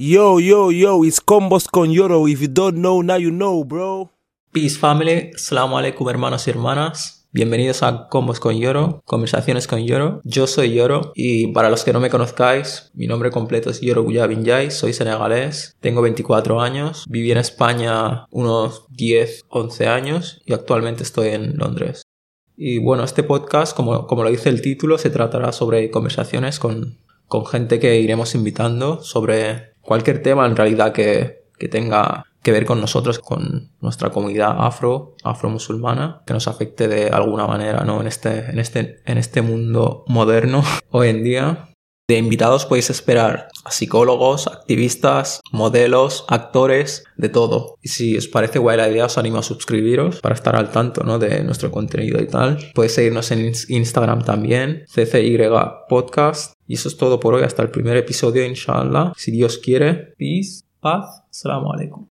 Yo, yo, yo, it's Combos con Yoro. If you don't know, now you know, bro. Peace family, Assalamu alaikum hermanos y hermanas. Bienvenidos a Combos con Yoro, conversaciones con Yoro. Yo soy Yoro y para los que no me conozcáis, mi nombre completo es Yoro Guyabinjay, soy senegalés, tengo 24 años, viví en España unos 10, 11 años y actualmente estoy en Londres. Y bueno, este podcast, como, como lo dice el título, se tratará sobre conversaciones con, con gente que iremos invitando sobre cualquier tema en realidad que, que tenga que ver con nosotros, con nuestra comunidad afro, afro-musulmana, que nos afecte de alguna manera, ¿no? En este, en este, en este mundo moderno hoy en día. De invitados podéis esperar a psicólogos, activistas, modelos, actores, de todo. Y si os parece guay la idea, os animo a suscribiros para estar al tanto ¿no? de nuestro contenido y tal. Podéis seguirnos en Instagram también, CCY Podcast. Y eso es todo por hoy, hasta el primer episodio, inshallah. Si Dios quiere, peace, paz, assalamu alaikum.